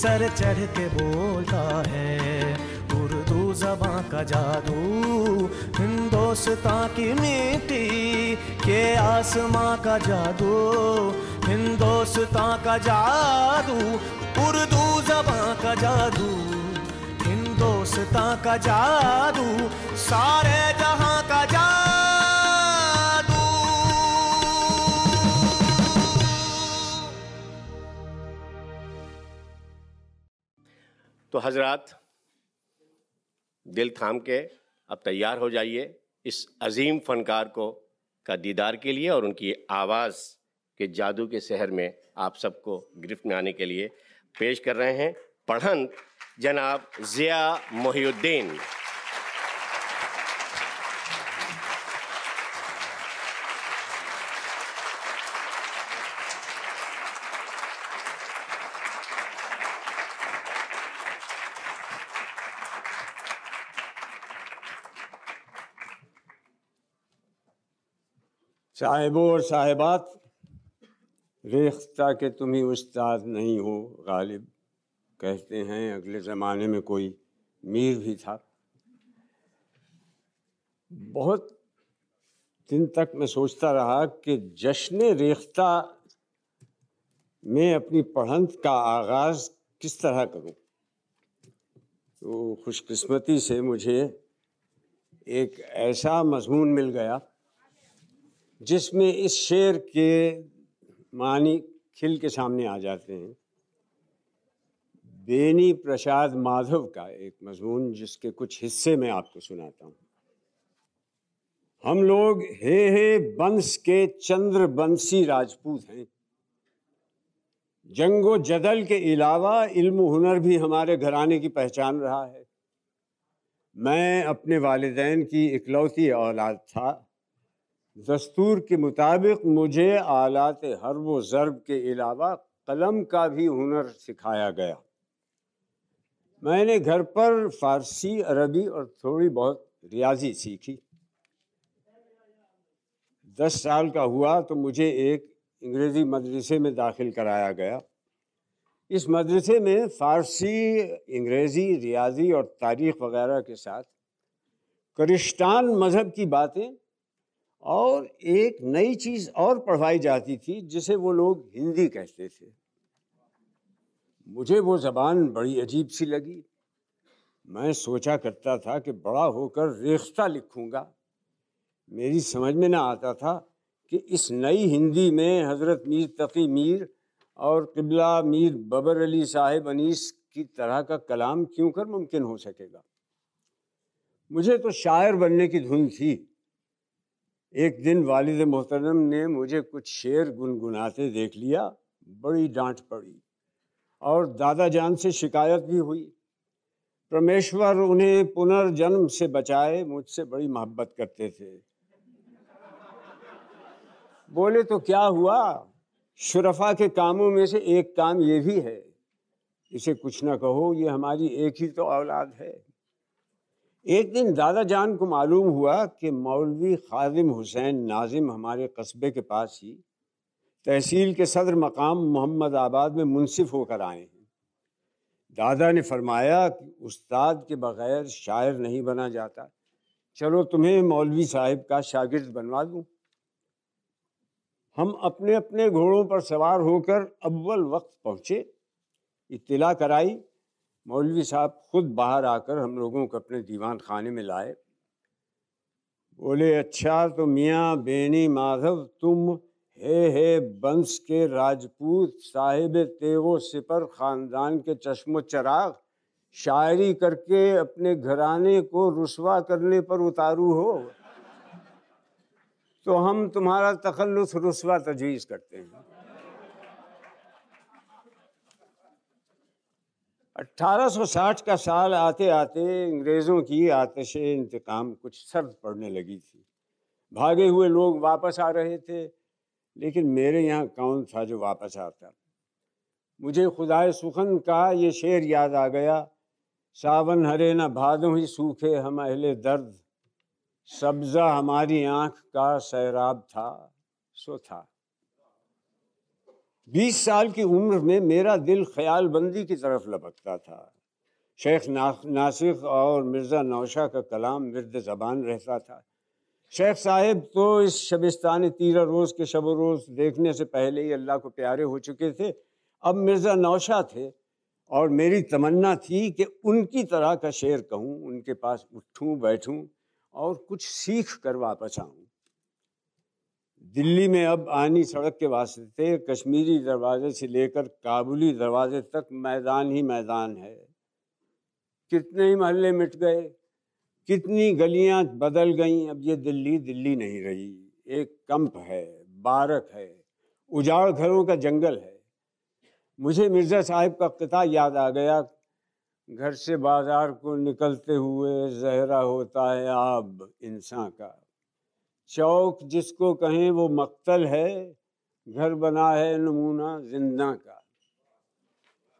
Sir चढ़ के बोलता है, उर्दू जबां का जादू हिंदोस्तां की मिट्टी के आसमां का जादू हिंदोस्तां का जादू, उर्दू जबां का जादू हिंदोस्तां का जादू, सारे जहाँ का जादू। तो हज़रत, दिल थाम के अब तैयार हो जाइए इस अजीम फनकार को का दीदार के लिए और उनकी आवाज़ के जादू के शहर में आप सबको गिरफ्त में आने के लिए पेश कर रहे हैं। पढ़ंत जनाब ज़िया मोहिउद्दीन साहिबों और साहिबात रेख्ता के तुम ही उस्ताद नहीं हो, गालिब। कहते हैं, अगले ज़माने में कोई मीर भी था। बहुत दिन तक मैं सोचता रहा कि जश्न रेख्ता में अपनी पढ़ंत का आगाज़ किस तरह करूँ। तो खुशकिस्मती से मुझे एक ऐसा मजमून मिल गया जिसमें इस शेर के मानी खिल के सामने आ जाते हैं। बेनी प्रसाद माधव का एक मजमून जिसके कुछ हिस्से में आपको सुनाता हूँ। हम लोग हे हे बंश के चंद्र बंसी राजपूत हैं। जंगो जदल के अलावा इल्म हुनर भी हमारे घराने की पहचान रहा है। मैं अपने वालिदैन की इकलौती औलाद था। दस्तूर के मुताबिक मुझे आलात हर व ज़रब के अलावा कलम का भी हुनर सिखाया गया। मैंने घर पर फारसी, अरबी और थोड़ी बहुत रियाजी सीखी। दस साल का हुआ तो मुझे एक अंग्रेज़ी मदरसे में दाखिल कराया गया। इस मदरसे में फ़ारसी, अंग्रेज़ी, रियाजी और तारीख़ वगैरह के साथ करिश्तान मज़हब की बातें और एक नई चीज़ और पढ़वाई जाती थी, जिसे वो लोग हिंदी कहते थे। मुझे वो ज़बान बड़ी अजीब सी लगी। मैं सोचा करता था कि बड़ा होकर रेख्ता लिखूँगा। मेरी समझ में ना आता था कि इस नई हिंदी में हज़रत मीर तकी मीर और किबला मीर बबर अली साहिब अनीस की तरह का कलाम क्यों कर मुमकिन हो सकेगा? मुझे तो शायर बनने की धुन थी। एक दिन वालिद मोहतरम ने मुझे कुछ शेर गुनगुनाते देख लिया, बड़ी डांट पड़ी और दादा जान से शिकायत भी हुई। परमेश्वर उन्हें पुनर्जन्म से बचाए, मुझसे बड़ी मोहब्बत करते थे। बोले तो क्या हुआ? शुरफा के कामों में से एक काम ये भी है। इसे कुछ ना कहो, ये हमारी एक ही तो औलाद है। एक दिन दादा जान को मालूम हुआ कि मौलवी खादिम हुसैन नाजिम हमारे कस्बे के पास ही तहसील के सदर मकाम मोहम्मद आबाद में मुनसिफ होकर आए हैं। दादा ने फरमाया कि उस्ताद के बग़ैर शायर नहीं बना जाता। चलो तुम्हें मौलवी साहिब का शागिर्द बनवा दूँ। हम अपने अपने घोड़ों पर सवार होकर अव्वल वक्त पहुँचे। इत्तला कराई। मौलवी साहब खुद बाहर आकर हम लोगों को अपने दीवान खाने में लाए। बोले अच्छा तो मियाँ बेनी माधव, तुम हे हे बंश के राजपूत साहिब तेगो सिपर ख़ानदान के चश्मो चराग, शायरी करके अपने घराने को रुसवा करने पर उतारू हो। तो हम तुम्हारा तखल्लुस रुसवा तजवीज़ करते हैं। 1860 का साल आते आते अंग्रेज़ों की आतश इंतकाम कुछ सर्द पड़ने लगी थी। भागे हुए लोग वापस आ रहे थे, लेकिन मेरे यहाँ कौन था जो वापस आता? मुझे खुदाए सुखन का ये शेर याद आ गया, सावन हरे न भादों ही सूखे हम अहले दर्द, सब्ज़ा हमारी आँख का सैराब था, सो था। बीस साल की उम्र में मेरा दिल ख्याल बंदी की तरफ़ लपकता था। शेख ना, नासिक और मिर्ज़ा नौशा का कलाम मिर्द ज़बान रहता था। शेख साहिब तो इस शबिस्तान तीरा रोज़ के शब रोज़ देखने से पहले ही अल्लाह को प्यारे हो चुके थे। अब मिर्ज़ा नौशा थे और मेरी तमन्ना थी कि उनकी तरह का शेर कहूँ उनके पास उठूँ बैठूँ और कुछ सीख कर वापस आऊँ। दिल्ली में अब आनी सड़क के वास्ते कश्मीरी दरवाजे से लेकर काबुली दरवाजे तक मैदान ही मैदान है। कितने ही मोहल्ले मिट गए, कितनी गलियाँ बदल गईं, अब ये दिल्ली दिल्ली नहीं रही। एक कंप है, बारक है, उजाड़ घरों का जंगल है। मुझे मिर्ज़ा साहब का किता याद आ गया। घर से बाज़ार को निकलते हुए जहरा होता है आब इंसान का। चौक जिसको कहें वो मक्तल है, घर बना है नमूना ज़िंदा का।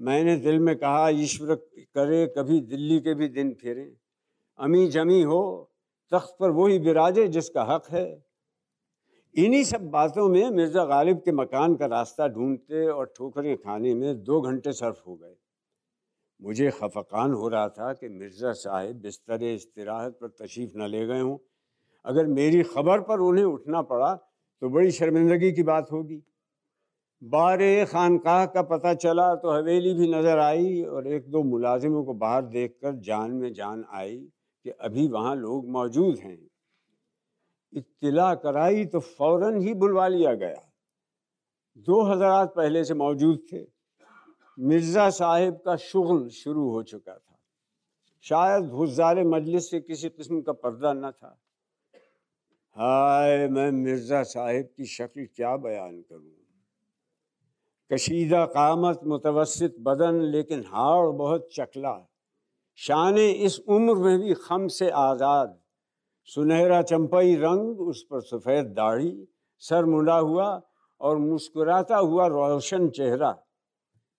मैंने दिल में कहा, ईश्वर करे कभी दिल्ली के भी दिन फिरे। अमी जमी हो, तख्त पर वही बिराजे जिसका हक है। इन्हीं सब बातों में मिर्ज़ा गालिब के मकान का रास्ता ढूंढते और ठोकरें खाने में दो घंटे सर्फ हो गए। मुझे खफकान हो रहा था कि मिर्ज़ा साहिब बिस्तर istirahat पर तशरीफ़ न ले गए हों। अगर मेरी खबर पर उन्हें उठना पड़ा तो बड़ी शर्मिंदगी की बात होगी। बारे खानकाह का पता चला तो हवेली भी नज़र आई और एक दो मुलाजिमों को बाहर देखकर जान में जान आई कि अभी वहाँ लोग मौजूद हैं। इत्तला कराई तो फ़ौरन ही बुलवा लिया गया। दो हज़ार पहले से मौजूद थे। मिर्ज़ा साहिब का शुगल शुरू हो चुका था। शायद हुजार मजलिस से किसी किस्म का पर्दा न था। हाय, मैं मिर्ज़ा साहिब की शक्ल क्या बयान करूँ? कशीदा कामत मुतवसत बदन, लेकिन हाड़ बहुत चकला। शान इस उम्र में भी खम से आज़ाद। सुनहरा चंपई रंग, उस पर सफ़ेद दाढ़ी, सर मुंडा हुआ और मुस्कुराता हुआ रोशन चेहरा।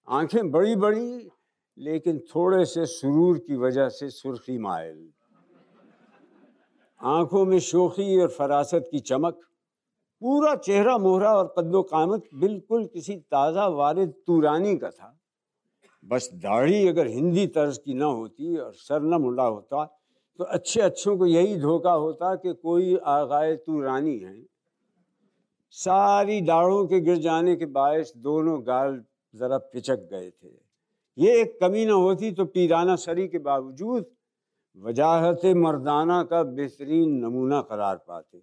आँखें बड़ी बड़ी लेकिन थोड़े से सुरूर की वजह से सुर्खी मायल। आँखों में शोखी और फरासत की चमक, पूरा चेहरा मोहरा और कद्दो कामत बिल्कुल किसी ताज़ा वारिद तूरानी का था। बस दाढ़ी अगर हिंदी तर्ज की ना होती और सर न मुंडा होता तो अच्छे अच्छों को यही धोखा होता कि कोई आगाए तूरानी है। सारी दाढ़ों के गिर जाने के बायस दोनों गाल ज़रा पिचक गए थे। ये एक कमी ना होती तो पीराना सरी के बावजूद वजाहत मर्दाना का बेहतरीन नमूना करार पाते।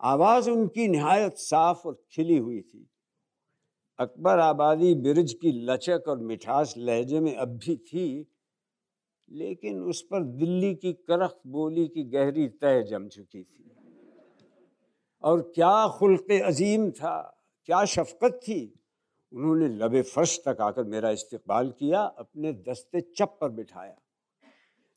आवाज़ उनकी नहायत साफ़ और खिली हुई थी। अकबर आबादी बिरज की लचक और मिठास लहजे में अब भी थी, लेकिन उस पर दिल्ली की करख बोली की गहरी तह जम चुकी थी। और क्या खुल्क अजीम था, क्या शफकत थी। उन्होंने लबे फर्श तक आकर मेरा इस्तकबाल किया, अपने दस्ते चप पर बिठाया।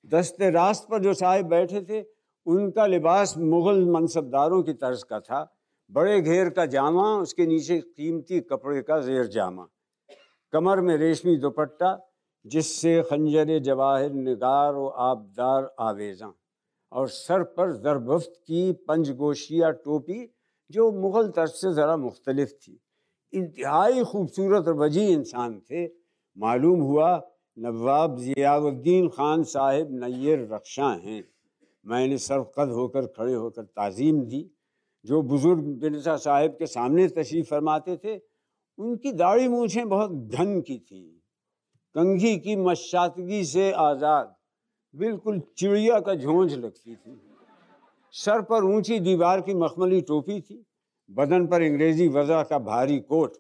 दस्ते रास्त पर जो साहेब बैठे थे, उनका लिबास मुग़ल मनसबदारों की तर्ज का था। बड़े घेर का जामा, उसके नीचे कीमती कपड़े का जेर जामा। कमर में रेशमी दुपट्टा, जिससे खंजर, जवाहिर, निगार व आबदार आवेज़ा। और सर पर जरबफ्त की पंचगोशिया टोपी, जो मुग़ल तर्ज से ज़रा मुख्तलिफ़ थी। इंतहाई खूबसूरत और वजी इंसान थे। मालूम हुआ नवाब ज़ियाउद्दीन ख़ान साहिब नैर रक्षा हैं। मैंने सरकद होकर, खड़े होकर ताज़ीम दी, जो बुज़ुर्ग बिरसा साहिब के सामने तशरीफ़ फरमाते थे, उनकी दाढ़ी मूछें बहुत घन की थीं। कंघी की मशातगी से आज़ाद, बिल्कुल चिड़िया का झोंझ लगती थी। सर पर ऊँची दीवार की मखमली टोपी थी, बदन पर अंग्रेज़ी वज़ा का भारी कोट।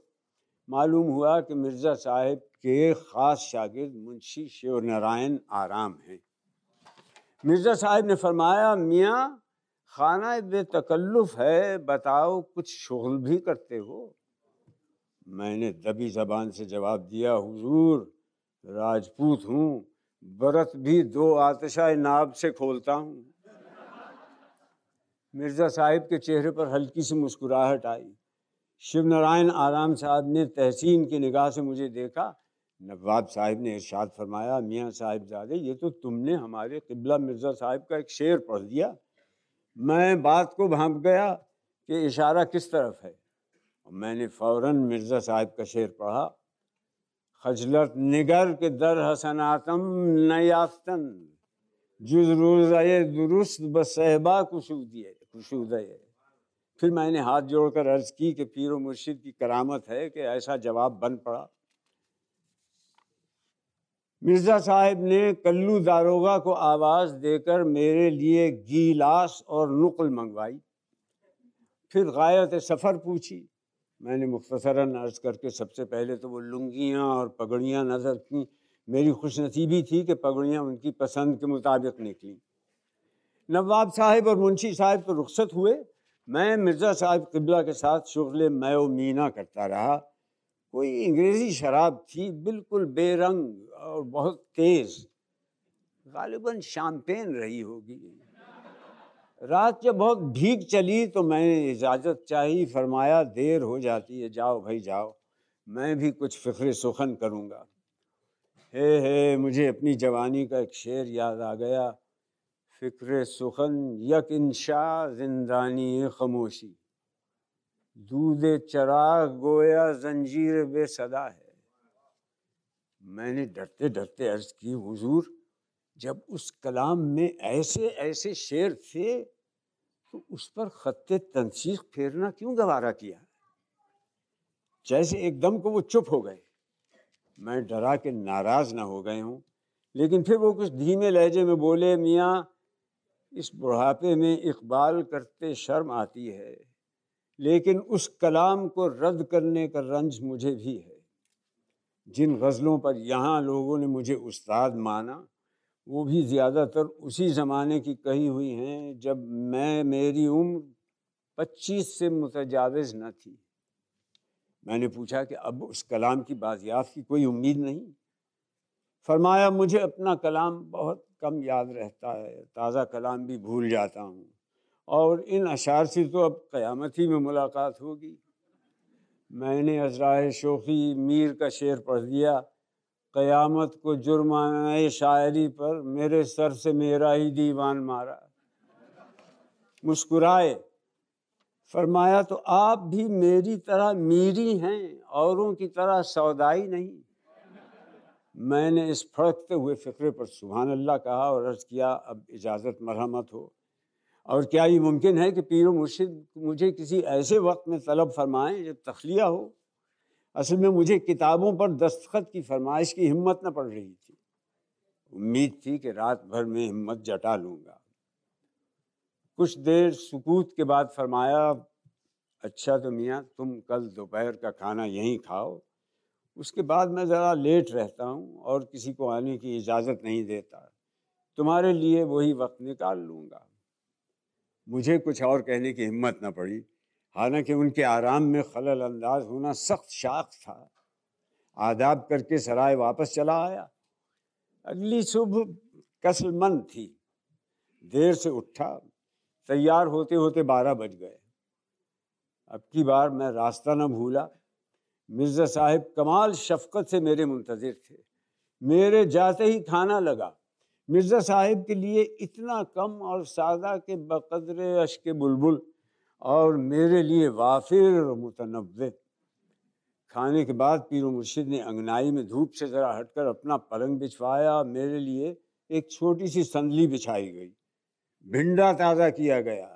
मालूम हुआ कि मिर्ज़ा साहिब के ख़ास शागिर्द मुंशी शिव नारायण आराम हैं। मिर्ज़ा साहिब ने फरमाया, मियाँ, खाना बेतकल्लुफ़ है, बताओ कुछ शुगल भी करते हो? मैंने दबी ज़बान से जवाब दिया, हुजूर, राजपूत हूँ, बरत भी दो आतशा नाब से खोलता हूँ। मिर्ज़ा साहिब के चेहरे पर हल्की सी मुस्कुराहट आई। शिव नारायण आराम साहब ने तहसीन की निगाह से मुझे देखा नवाब साहिब ने इरशाद फरमाया, मियाँ साहिबजादे ये तो तुमने हमारे किबला मिर्ज़ा साहिब का एक शेर पढ़ दिया मैं बात को भाप गया कि इशारा किस तरफ़ है? मैंने फ़ौरन मिर्ज़ा साहब का शेर पढ़ा, खजलत निगर के दर हसनातम न याफ्तन जुज रोज़ाए दुरुस्त बसहबा कुशूदिए कुशूदय फिर मैंने हाथ जोड़कर अर्ज़ की कि पीर मुर्शिद की करामत है कि ऐसा जवाब बन पड़ा। मिर्ज़ा साहब ने कल्लू दारोगा को आवाज़ देकर मेरे लिए गीलास और नकल मंगवाई। फिर गायत सफ़र पूछी। मैंने मुख्तसरा अर्ज़ करके सबसे पहले तो वो लुंगियाँ और पगड़ियाँ नज़र की। मेरी खुशनसीबी थी कि पगड़ियाँ उनकी पसंद के मुताबिक निकली। नवाब साहब और मुंशी साहब तो रुखसत हुए। मैं मिर्ज़ा साहब किबला के साथ शुगल मैं मीना करता रहा। कोई अंग्रेज़ी शराब थी बिल्कुल बेरंग और बहुत तेज़। गालिबा शामपेन रही होगी। रात जब बहुत भीग चली तो मैंने इजाज़त चाही फरमाया, देर हो जाती है, जाओ भाई, जाओ। मैं भी कुछ फ़िक्र सुखन करूँगा। हे हे, मुझे अपनी जवानी का एक शेर याद आ गया। फ़िक्र सुखन यक इंशा जिंदानी खामोशी। दूध चराग गोया जंजीर बेसदा है। मैंने डरते डरते अर्ज़ की, हुजूर, जब उस कलाम में ऐसे ऐसे शेर थे तो उस पर ख़त तनसीख फेरना क्यों गवारा किया? जैसे एकदम को वो चुप हो गए। मैं डरा के नाराज़ ना हो गए हूँ, लेकिन फिर वो कुछ धीमे लहजे में बोले, मियाँ, इस बुढ़ापे में इकबाल करते शर्म आती है। लेकिन उस कलाम को रद्द करने का रंज मुझे भी है। जिन गज़लों पर यहाँ लोगों ने मुझे उस्ताद माना, वो भी ज़्यादातर उसी ज़माने की कही हुई हैं, जब मैं मेरी उम्र पच्चीस से मुतजावज़ न थी। मैंने पूछा कि अब उस कलाम की बाजियात की कोई उम्मीद नहीं? फरमाया, मुझे अपना कलाम बहुत कम याद रहता है, ताज़ा कलाम भी भूल जाता हूँ। और इन अशार से तो अब क़यामत ही में मुलाकात होगी। मैंने अजरा शोखी मीर का शेर पढ़ दिया क़यामत को जुर्माना शायरी पर मेरे सर से मेरा ही दीवान मारा। मुस्कुराए। फरमाया तो आप भी मेरी तरह मीरी हैं, औरों की तरह सौदाई नहीं। मैंने इस फड़कते हुए फ़िक्रे पर सुबहान अल्लाह कहा और अर्ज़ किया, अब इजाज़त मरहमत हो। और क्या ये मुमकिन है कि पीर मुर्शिद मुझे किसी ऐसे वक्त में तलब फरमाएँ जब तखलिया हो? असल में मुझे किताबों पर दस्तखत की फरमाइश की हिम्मत न पड़ रही थी। उम्मीद थी कि रात भर में हिम्मत जटा लूँगा। कुछ देर सुकूत के बाद फरमाया अच्छा तो मियाँ, तुम कल दोपहर का खाना यहीं खाओ। उसके बाद मैं ज़रा लेट रहता हूँ और किसी को आने की इजाज़त नहीं देता। तुम्हारे लिए वही वक्त निकाल लूँगा। मुझे कुछ और कहने की हिम्मत न पड़ी। हालाँकि उनके आराम में खलल अंदाज होना सख्त शाख था। आदाब करके सराय वापस चला आया। अगली सुबह कसलमंद थी। देर से उठा। तैयार होते होते बारह बज गए। अब की बार मैं रास्ता न भूला। मिर्ज़ा साहिब कमाल शफकत से मेरे मुंतज़र थे। मेरे जाते ही खाना लगा। मिर्ज़ा साहिब के लिए इतना कम और सादा के बकदर अश्क बुलबुल और मेरे लिए वाफिर मुतनव खाने के बाद पीर मुर्शिद ने अंगनाई में धूप से ज़रा हटकर अपना पलंग बिछवाया मेरे लिए एक छोटी सी संदली बिछाई गई। भिंडा ताज़ा किया गया।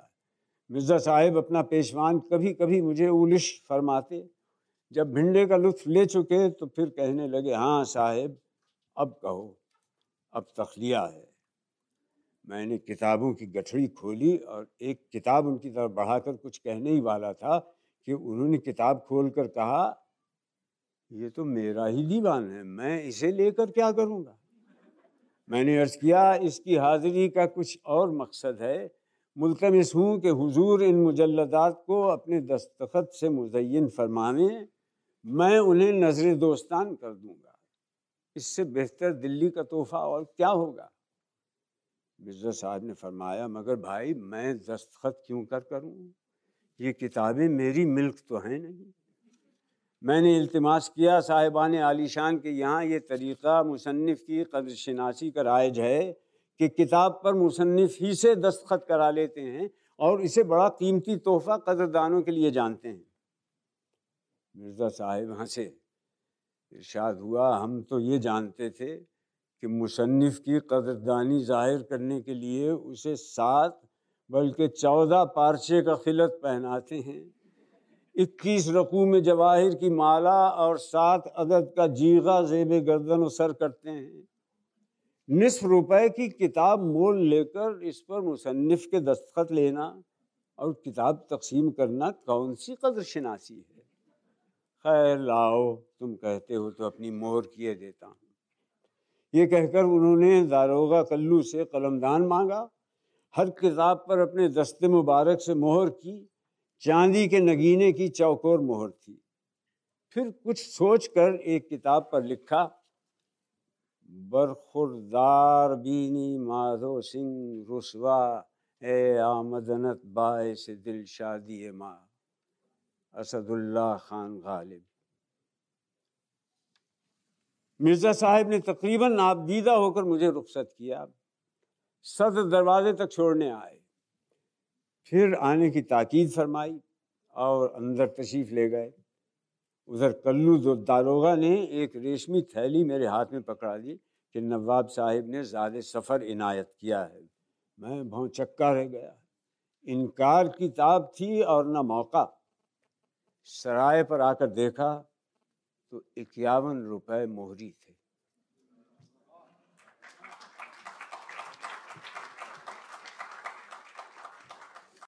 मिर्ज़ा साहिब अपना पेशवान कभी कभी मुझे उलिश फरमाते। जब भिंडे का लुत्फ ले चुके तो फिर कहने लगे हाँ साहिब, अब कहो। अब तखलिया है। मैंने किताबों की गठड़ी खोली और एक किताब उनकी तरफ़ बढ़ाकर कुछ कहने ही वाला था कि उन्होंने किताब खोल कर कहा, ये तो मेरा ही दीवान है, मैं इसे लेकर क्या करूँगा? मैंने अर्ज़ किया, इसकी हाज़िरी का कुछ और मकसद है। मुलतमस हूँ कि हुजूर इन मुजल्लदात को अपने दस्तखत से मुजयन फरमाने मैं उन्हें नज़र दोस्तान कर दूँगा। इससे बेहतर दिल्ली का तोहफ़ा और क्या होगा? मिर्ज़ा साहब ने फरमाया, मगर भाई, मैं दस्तखत क्यों कर करूँ? ये किताबें मेरी मिल्क तो हैं नहीं। मैंने इल्तमास किया, साहिबान आलीशान के यहाँ ये तरीक़ा मुसनफ़ की कदर शनासी का राइज है कि किताब पर मुसनफ़ ही से दस्तखत करा लेते हैं और इसे बड़ा कीमती तोहफ़ा कदरदानों के लिए जानते हैं। मिर्ज़ा साहिब हंसे। इरशाद हुआ। हम तो ये जानते थे कि मुसन्फ़ की कदरदानी ज़ाहिर करने के लिए उसे सात बल्कि चौदह पारचे का खिलत पहनाते हैं। इक्कीस रकू में जवाहिर की माला और सात अदद का जीगा जेब गर्दन उसर करते हैं। निसफ रुपए की किताब मोल लेकर इस पर मुसन्फ़ के दस्तखत लेना और किताब तकसीम करना कौन सी कदर शनासी है? खैर लाओ, तुम कहते हो तो अपनी मोहर किए देता हूँ। ये कहकर उन्होंने दारोगा कल्लू से कलमदान मांगा। हर किताब पर अपने दस्ते मुबारक से मोहर की, चांदी के नगीने की चौकोर मोहर थी। फिर कुछ सोचकर एक किताब पर लिखा, बरखुरदार बीनी माधो सिंह रुसवा, ए आमदनत बाय से दिल शादी माँ। असदुल्ला खान गालिब मिर्ज़ा साहब ने तकरीबन नाबदीदा होकर मुझे रुखसत किया। सदर दरवाजे तक छोड़ने आए। फिर आने की ताकीद फरमाई और अंदर तशरीफ़ ले गए। उधर कल्लू दारोगा ने एक रेशमी थैली मेरे हाथ में पकड़ा दी कि नवाब साहिब ने ज़्यादा सफ़र इनायत किया है। मैं बहुत चक्का रह गया। इनकार की ताब थी और न मौका। सराय पर आकर देखा तो इक्यावन रुपए मोहरी थे।